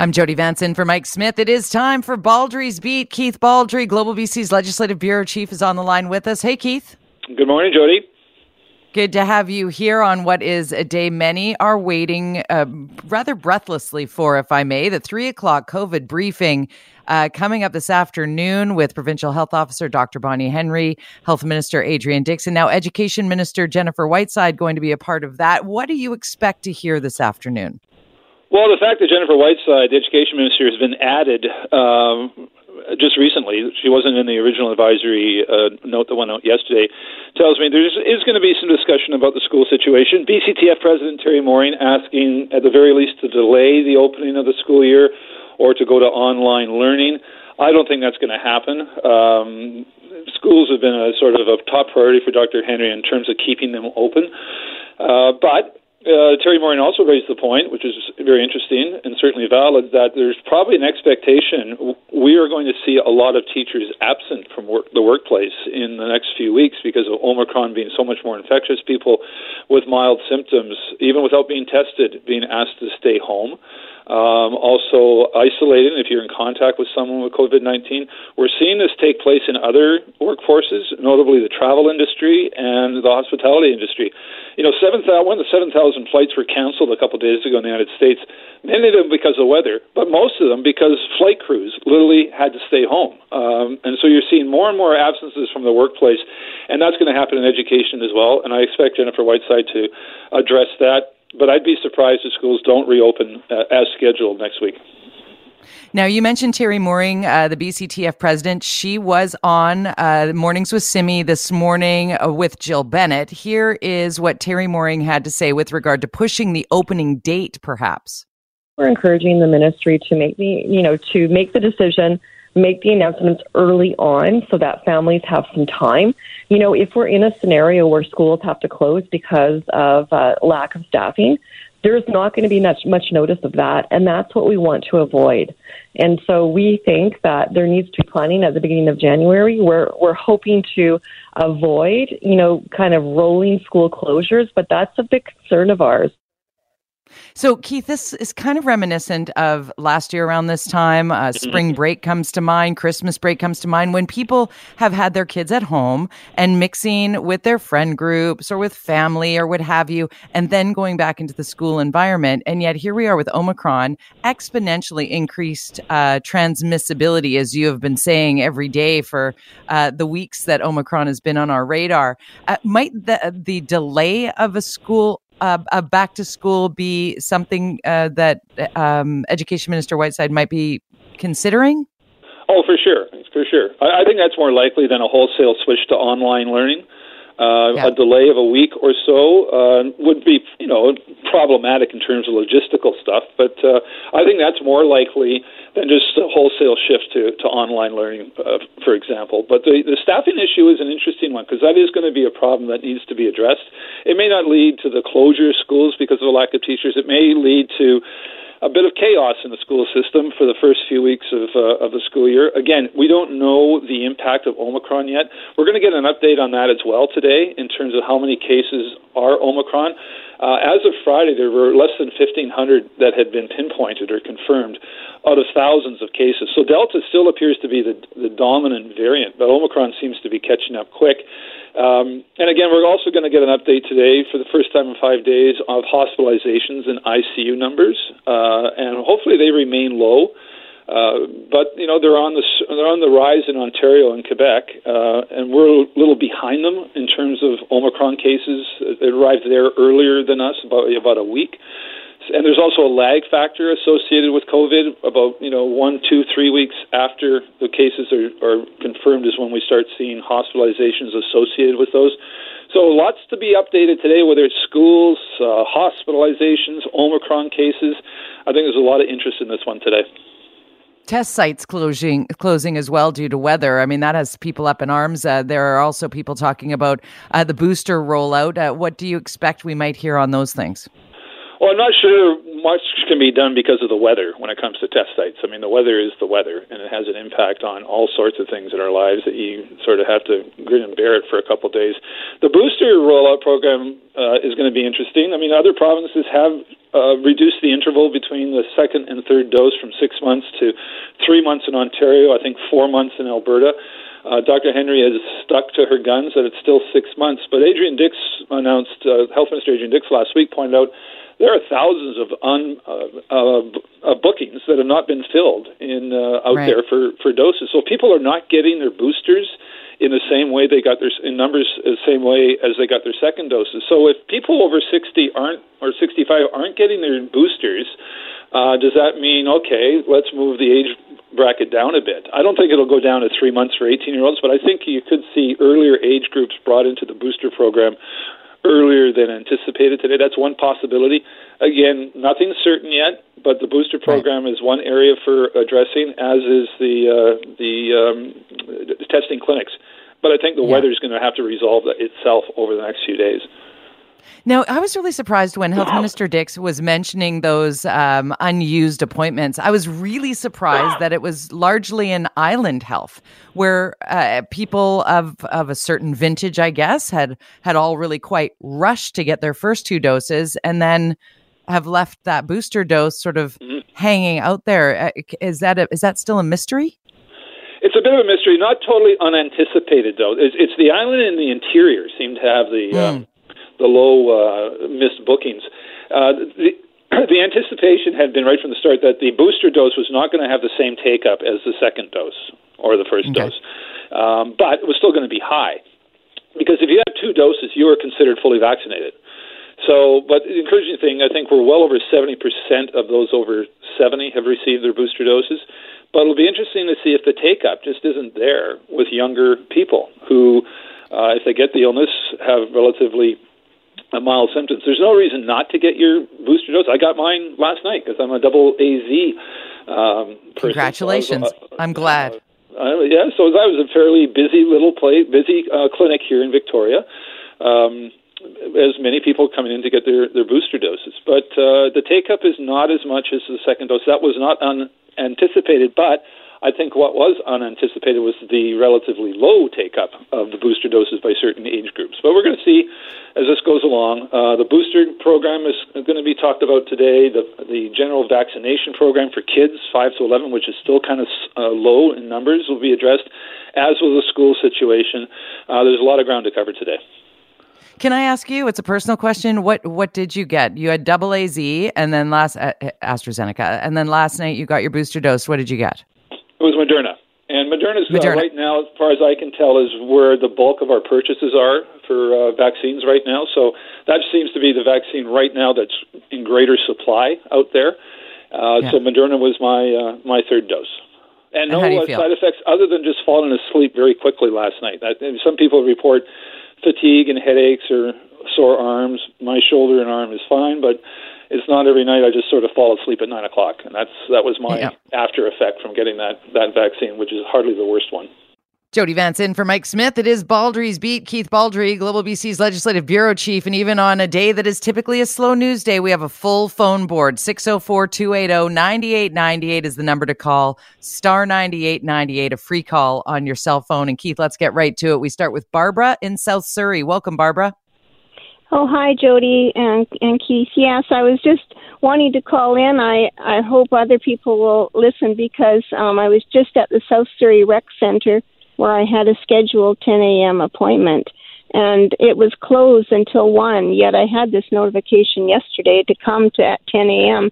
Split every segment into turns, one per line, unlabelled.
I'm Jody Vance in for Mike Smith. It is time for Baldrey's Beat. Keith Baldrey, Global BC's Legislative Bureau Chief, is on the line with us. Hey, Keith.
Good morning, Jody.
Good to have you here on what is a day many are waiting uh, rather breathlessly for, if I may, the three o'clock COVID briefing uh, coming up this afternoon with Provincial Health Officer Dr. Bonnie Henry, Health Minister Adrian Dixon, now Education Minister Jennifer Whiteside going to be a part of that. What do you expect to hear this afternoon?
Well, the fact that Jennifer Whiteside, the Education Minister, has been added um, just recently, she wasn't in the original advisory uh, note that went out yesterday, tells me there is going to be some discussion about the school situation. BCTF President Teri Mooring asking, at the very least, to delay the opening of the school year or to go to online learning. I don't think that's going to happen. Um, schools have been a sort of a top priority for Dr. Henry in terms of keeping them open. Uh, but uh, Teri Mooring also raised the point, which is very interesting and certainly valid, that there's probably an expectation we are going to see a lot of teachers absent from work, the workplace in the next few weeks because of Omicron being so much more infectious. People with mild symptoms, even without being tested, being asked to stay home. Um, also, isolated if you're in contact with someone with COVID 19. We're seeing this take place in other workforces, notably the travel industry and the hospitality industry. You know, 7, 000, one of the 7,000 flights were canceled a couple days ago in the United States, many of them because of the weather, but most of them because flight crews literally had to stay home. Um, and so you're seeing more and more absences from the workplace, and that's going to happen in education as well. And I expect Jennifer Whiteside to address that but I'd be surprised if schools don't reopen uh, as scheduled next week.
Now, you mentioned Teri Mooring, uh, the BCTF president. She was on uh, Mornings with Simi this morning uh, with Jill Bennett. Here is what Teri Mooring had to say with regard to pushing the opening date, perhaps.
We're encouraging the ministry to make the, you know, to make the decision make the announcements early on so that families have some time. You know, if we're in a scenario where schools have to close because of uh, lack of staffing, there's not going to be much much notice of that, and that's what we want to avoid. And so we think that there needs to be planning at the beginning of January. We're we're hoping to avoid, you know, kind of rolling school closures, but that's a big concern of ours.
So, Keith, this is kind of reminiscent of last year around this time. Uh, mm-hmm. spring break comes to mind, Christmas break comes to mind, when people have had their kids at home and mixing with their friend groups or with family or what have you, and then going back into the school environment. And yet, here we are with Omicron, exponentially increased uh, transmissibility, as you have been saying every day for uh, the weeks that Omicron has been on our radar. Uh, might the, the delay of a school uh, a back to school be something uh, that um, Education Minister Whiteside might be considering?
Oh, for sure, for sure. I, I think that's more likely than a wholesale switch to online learning. Uh, yeah. A delay of a week or so uh, would be, you know, problematic in terms of logistical stuff. But uh, I think that's more likely than just a wholesale shift to, to online learning, uh, for example. But the, the staffing issue is an interesting one because that is going to be a problem that needs to be addressed. It may not lead to the closure of schools because of a lack of teachers. It may lead to a bit of chaos in the school system for the first few weeks of, uh, of the school year. Again, we don't know the impact of Omicron yet. We're going to get an update on that as well today in terms of how many cases are Omicron. Uh, as of Friday, there were less than 1,500 that had been pinpointed or confirmed out of thousands of cases. So Delta still appears to be the, the dominant variant, but Omicron seems to be catching up quick. Um, and again, we're also going to get an update today for the first time in five days of hospitalizations and ICU numbers, uh, and hopefully they remain low. Uh, but you know they're on the they're on the rise in Ontario and Quebec, uh, and we're a little behind them in terms of Omicron cases. It arrived there earlier than us, about about a week. and there's also a lag factor associated with COVID. About you know one, two, three weeks after the cases are, are confirmed is when we start seeing hospitalizations associated with those. So lots to be updated today, whether it's schools, uh, hospitalizations, Omicron cases. I think there's a lot of interest in this one today
test sites closing closing as well due to weather. I mean, that has people up in arms. Uh, there are also people talking about uh, the booster rollout. Uh, what do you expect we might hear on those things?
Well, I'm not sure much can be done because of the weather when it comes to test sites. I mean, the weather is the weather, and it has an impact on all sorts of things in our lives that you sort of have to grin and bear it for a couple of days. The booster rollout program uh, is going to be interesting. I mean, other provinces have uh, reduced the interval between the second and third dose from six months to three months in Ontario, I think four months in Alberta. Uh, Dr. Henry has stuck to her guns that it's still six months. But Adrian Dix announced, uh, Health Minister Adrian Dix last week pointed out there are thousands of un, uh, uh, uh, bookings that have not been filled in uh, out right. there for, for doses. So people are not getting their boosters in the same way they got their in numbers the same way as they got their second doses. So if people over 60 aren't or 65 aren't getting their boosters, uh, does that mean okay? Let's move the age bracket down a bit. I don't think it'll go down to three months for 18 year olds, but I think you could see earlier age groups brought into the booster program earlier than anticipated today. That's one possibility. Again, nothing's certain yet, but the booster program right. is one area for addressing, as is the uh, the, um, the testing clinics. But I think the yeah. weather is going to have to resolve itself over the next few days.
Now, I was really surprised when Health Minister Dix was mentioning those um, unused appointments. I was really surprised that it was largely in island health, where uh, people of of a certain vintage, I guess, had had all really quite rushed to get their first two doses, and then have left that booster dose sort of mm-hmm. hanging out there. Uh, that a, is that still a mystery?
It's a bit of a mystery, not totally unanticipated though. It's, it's the island and the interior seem to have the mm the low uh, missed bookings. Uh, the, the anticipation had been right from the start that the booster dose was not going to have the same take up as the second dose or the first okay. dose, um, but it was still going to be high because if you have two doses, you are considered fully vaccinated. So, but the encouraging thing, I think we're well over 70% of those over 70 have received their booster doses. But it'll be interesting to see if the take up just isn't there with younger people who, uh, if they get the illness, have relatively uh, mild symptoms. There's no reason not to get your booster dose. I got mine last night because I'm a double AZ um,
person. Congratulations! So was, uh, I'm glad.
Uh, yeah, so I was a fairly busy little play, busy uh, clinic here in Victoria. Um, as many people coming in to get their, their booster doses. But uh, the take up is not as much as the second dose. That was not unanticipated, but I think what was unanticipated was the relatively low take up of the booster doses by certain age groups. But we're going to see as this goes along. Uh, the booster program is going to be talked about today. The, the general vaccination program for kids 5 to 11, which is still kind of uh, low in numbers, will be addressed, as will the school situation. Uh, there's a lot of ground to cover today.
Can I ask you? It's a personal question. What what did you get? You had double AZ and then last uh, AstraZeneca, and then last night you got your booster dose. What did you get?
It was Moderna. And Moderna uh, right now, as far as I can tell, is where the bulk of our purchases are for uh, vaccines right now. So that seems to be the vaccine right now that's in greater supply out there. Uh, yeah. So Moderna was my uh, my third dose, and, and no uh, side effects other than just falling asleep very quickly last night. That, some people report fatigue and headaches or sore arms. My shoulder and arm is fine, but it's not every night I just sort of fall asleep at nine o'clock, and that's that was my yeah. after effect from getting that that vaccine, which is hardly the worst one.
Jody Vance in for Mike Smith. It is Baldrey's Beat. Keith Baldrey, Global BC's Legislative Bureau Chief. And even on a day that is typically a slow news day, we have a full phone board. 604 280 9898 is the number to call. Star 9898, a free call on your cell phone. And Keith, let's get right to it. We start with Barbara in South Surrey. Welcome, Barbara.
Oh, hi, Jody and and Keith. Yes, I was just wanting to call in. I I hope other people will listen because um, I was just at the South Surrey Rec Center where I had a scheduled 10 a.m. appointment, and it was closed until one. Yet I had this notification yesterday to come to at 10 a.m.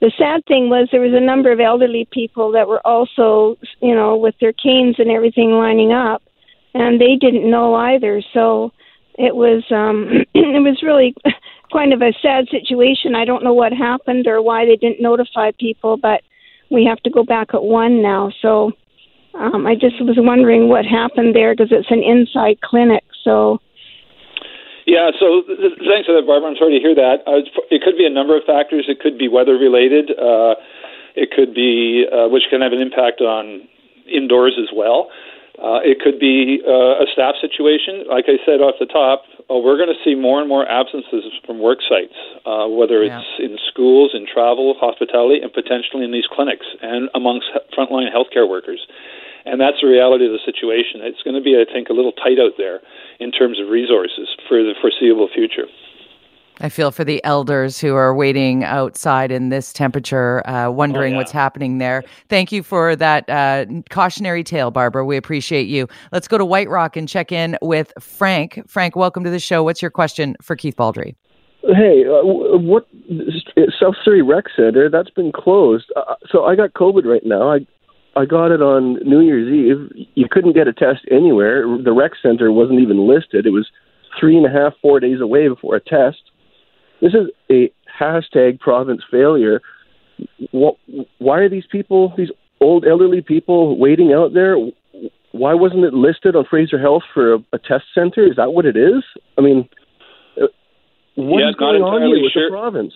The sad thing was there was a number of elderly people that were also, you know, with their canes and everything lining up, and they didn't know either. So it was um it was really kind of a sad situation. I don't know what happened or why they didn't notify people, but we have to go back at one now. So um, I just was wondering what happened there because it's an inside clinic. So.
Yeah, so th- thanks for that, Barbara. I'm sorry to hear that. Uh, it could be a number of factors. It could be weather related. Uh, it could be, uh, which can have an impact on indoors as well. Uh, it could be uh, a staff situation. Like I said off the top, uh, we're going to see more and more absences from work sites, uh, whether it's in schools, in travel, hospitality, and potentially in these clinics and amongst frontline healthcare workers. And that's the reality of the situation. It's going to be, I think, a little tight out there in terms of resources for the foreseeable future.
I feel for the elders who are waiting outside in this temperature, uh, wondering oh, yeah. what's happening there. Thank you for that uh, cautionary tale, Barbara. We appreciate you. Let's go to White Rock and check in with Frank. Frank, welcome to the show. What's your question for Keith Baldrey?
Hey, uh, what South Surrey Rec Center? That's been closed. Uh, so I got COVID right now. I I got it on New Year's Eve. You couldn't get a test anywhere. The rec center wasn't even listed. It was three and a half, four days away before a test. This is a hashtag province failure. Why are these people, these old elderly people, waiting out there? Why wasn't it listed on Fraser Health for a, a test center? Is that what it is? I mean, uh, what
yeah,
is going on here with
sure.
the province?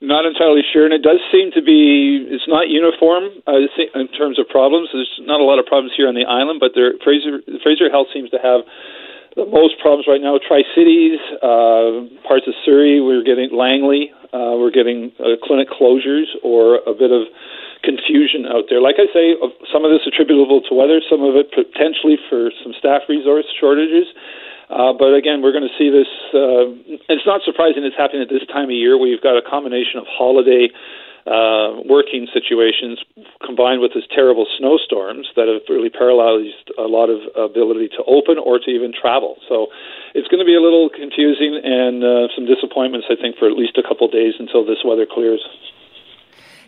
Not entirely sure, and it does seem to be it's not uniform uh, in terms of problems. There's not a lot of problems here on the island, but there, Fraser Fraser Health seems to have the most problems right now. Tri Cities, uh, parts of Surrey, we're getting Langley, uh, we're getting uh, clinic closures or a bit of confusion out there. Like I say, some of this attributable to weather, some of it potentially for some staff resource shortages. Uh, but again, we're going to see this. Uh, it's not surprising it's happening at this time of year. We've got a combination of holiday uh, working situations combined with these terrible snowstorms that have really paralyzed a lot of ability to open or to even travel. So it's going to be a little confusing and uh, some disappointments, I think, for at least a couple of days until this weather clears.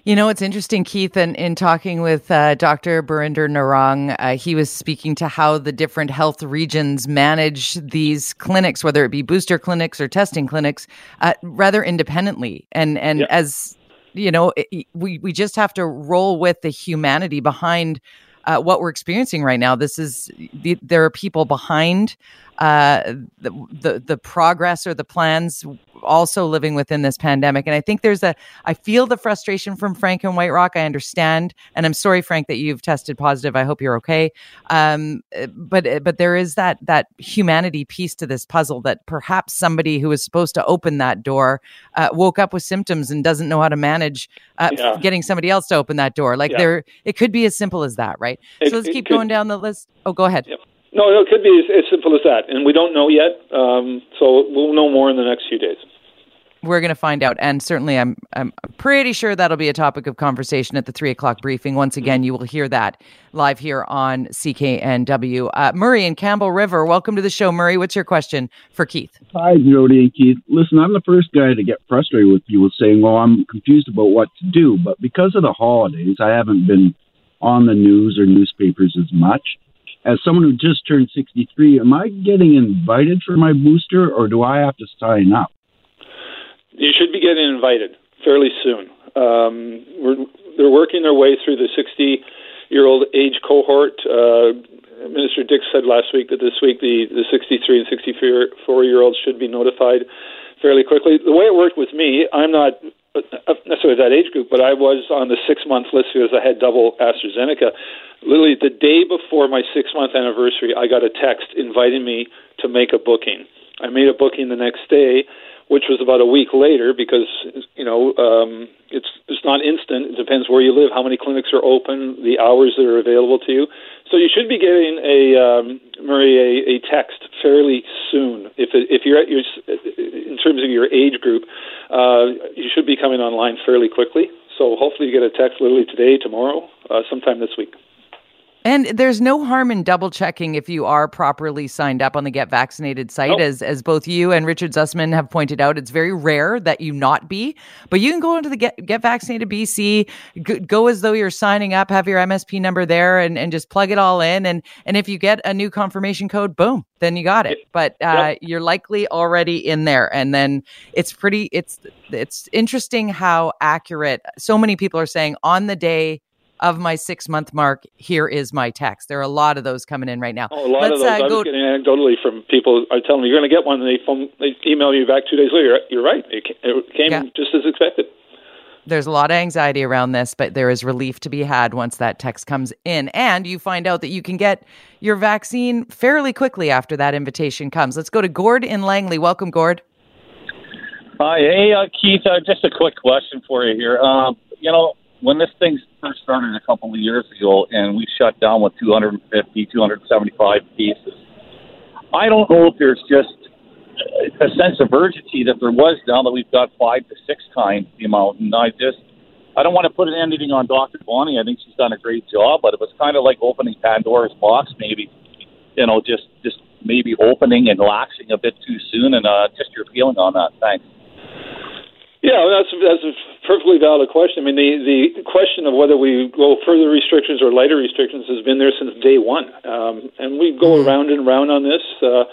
You know, it's interesting, Keith, and in, in talking with uh, Dr. Birinder Narang, uh, he was speaking to how the different health regions manage these clinics, whether it be booster clinics or testing clinics, uh, rather independently. And and yep. as you know, it, we we just have to roll with the humanity behind uh, what we're experiencing right now. This is the, there are people behind uh, the, the the progress or the plans also living within this pandemic. And I think there's a, I feel the frustration from Frank and White Rock. I understand. And I'm sorry, Frank, that you've tested positive. I hope you're okay. Um, but, but there is that, that humanity piece to this puzzle that perhaps somebody who was supposed to open that door uh, woke up with symptoms and doesn't know how to manage uh, yeah. getting somebody else to open that door. Like yeah. there, it could be as simple as that, right? It, so let's keep could, going down the list. Oh, go ahead.
Yep. No, it could be as, as simple as that, and we don't know yet. Um, so we'll know more in the next few days.
We're going to find out, and certainly, I'm I'm pretty sure that'll be a topic of conversation at the three o'clock briefing. Once again, you will hear that live here on CKNW. Uh, Murray and Campbell River, welcome to the show, Murray. What's your question for Keith?
Hi, Jody and Keith. Listen, I'm the first guy to get frustrated with you with saying, "Well, I'm confused about what to do," but because of the holidays, I haven't been on the news or newspapers as much as someone who just turned 63, am I getting invited for my booster or do I have to sign up?
You should be getting invited fairly soon. Um, they're working their way through the 60 year old age cohort. Uh, Minister Dix said last week that this week the, the 63 and 64 year olds should be notified fairly quickly. The way it worked with me, I'm not Uh, necessarily that age group, but I was on the six month list because I had double AstraZeneca. Literally, the day before my six month anniversary, I got a text inviting me to make a booking. I made a booking the next day, which was about a week later because you know um, it's it's not instant. It depends where you live, how many clinics are open, the hours that are available to you. So you should be getting a um, Murray a, a text fairly soon. If it, if you're at your in terms of your age group, uh, you should be coming online fairly quickly. So hopefully you get a text literally today, tomorrow, uh, sometime this week.
And there's no harm in double checking if you are properly signed up on the Get Vaccinated site.
Nope.
As as both you and Richard Zussman have pointed out, it's very rare that you not be. But you can go into the Get Get Vaccinated BC, go, go as though you're signing up, have your MSP number there, and, and just plug it all in. And and if you get a new confirmation code, boom, then you got it. But uh,
Yep.
you're likely already in there. And then it's pretty. It's it's interesting how accurate so many people are saying on the day of my six month mark, here is my text. There are a lot of those coming in right now.
Oh, a lot
Let's
of those.
uh,
I
go.
was getting anecdotally from people are telling me you're going to get one, and they phone, they email you back two days later. You're right. It it came
Yeah.
just as expected.
There's a lot of anxiety around this, but there is relief to be had once that text comes in. And you find out that you can get your vaccine fairly quickly after that invitation comes. Let's go to Gord in Langley. Welcome, Gord.
Hi, hey, uh, Keith. Uh, just a quick question for you here. Um, you know, when this thing first started a couple of years ago, and we shut down with 250, 275 cases, I don't know if there's just a sense of urgency that there was now that we've got five to six times the amount. And I just, I don't want to put anything on Dr. Bonnie. I think she's done a great job, but it was kind of like opening Pandora's box, maybe. You know, just just maybe opening and laxing a bit too soon, and uh, just your feeling on that. Thanks.
Yeah, that's that's a perfectly valid question. I mean, the the question of whether we go further restrictions or lighter restrictions has been there since day one, um, and we go around and around on this. Uh,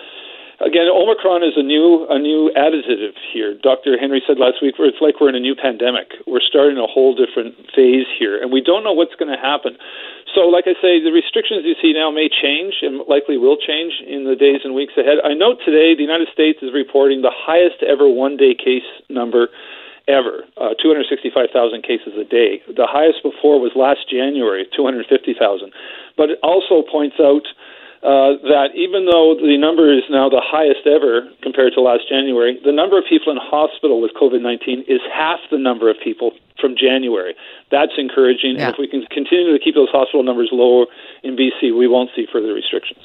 again, Omicron is a new a new additive here. Dr. Henry said last week, it's like we're in a new pandemic. We're starting a whole different phase here, and we don't know what's going to happen. So, like I say, the restrictions you see now may change and likely will change in the days and weeks ahead. I note today the United States is reporting the highest ever one day case number ever uh, 265,000 cases a day. The highest before was last January, 250,000. But it also points out uh, that even though the number is now the highest ever compared to last January, the number of people in hospital with COVID 19 is half the number of people from January. That's encouraging.
Yeah.
And if we can continue to keep those hospital numbers lower in BC, we won't see further restrictions.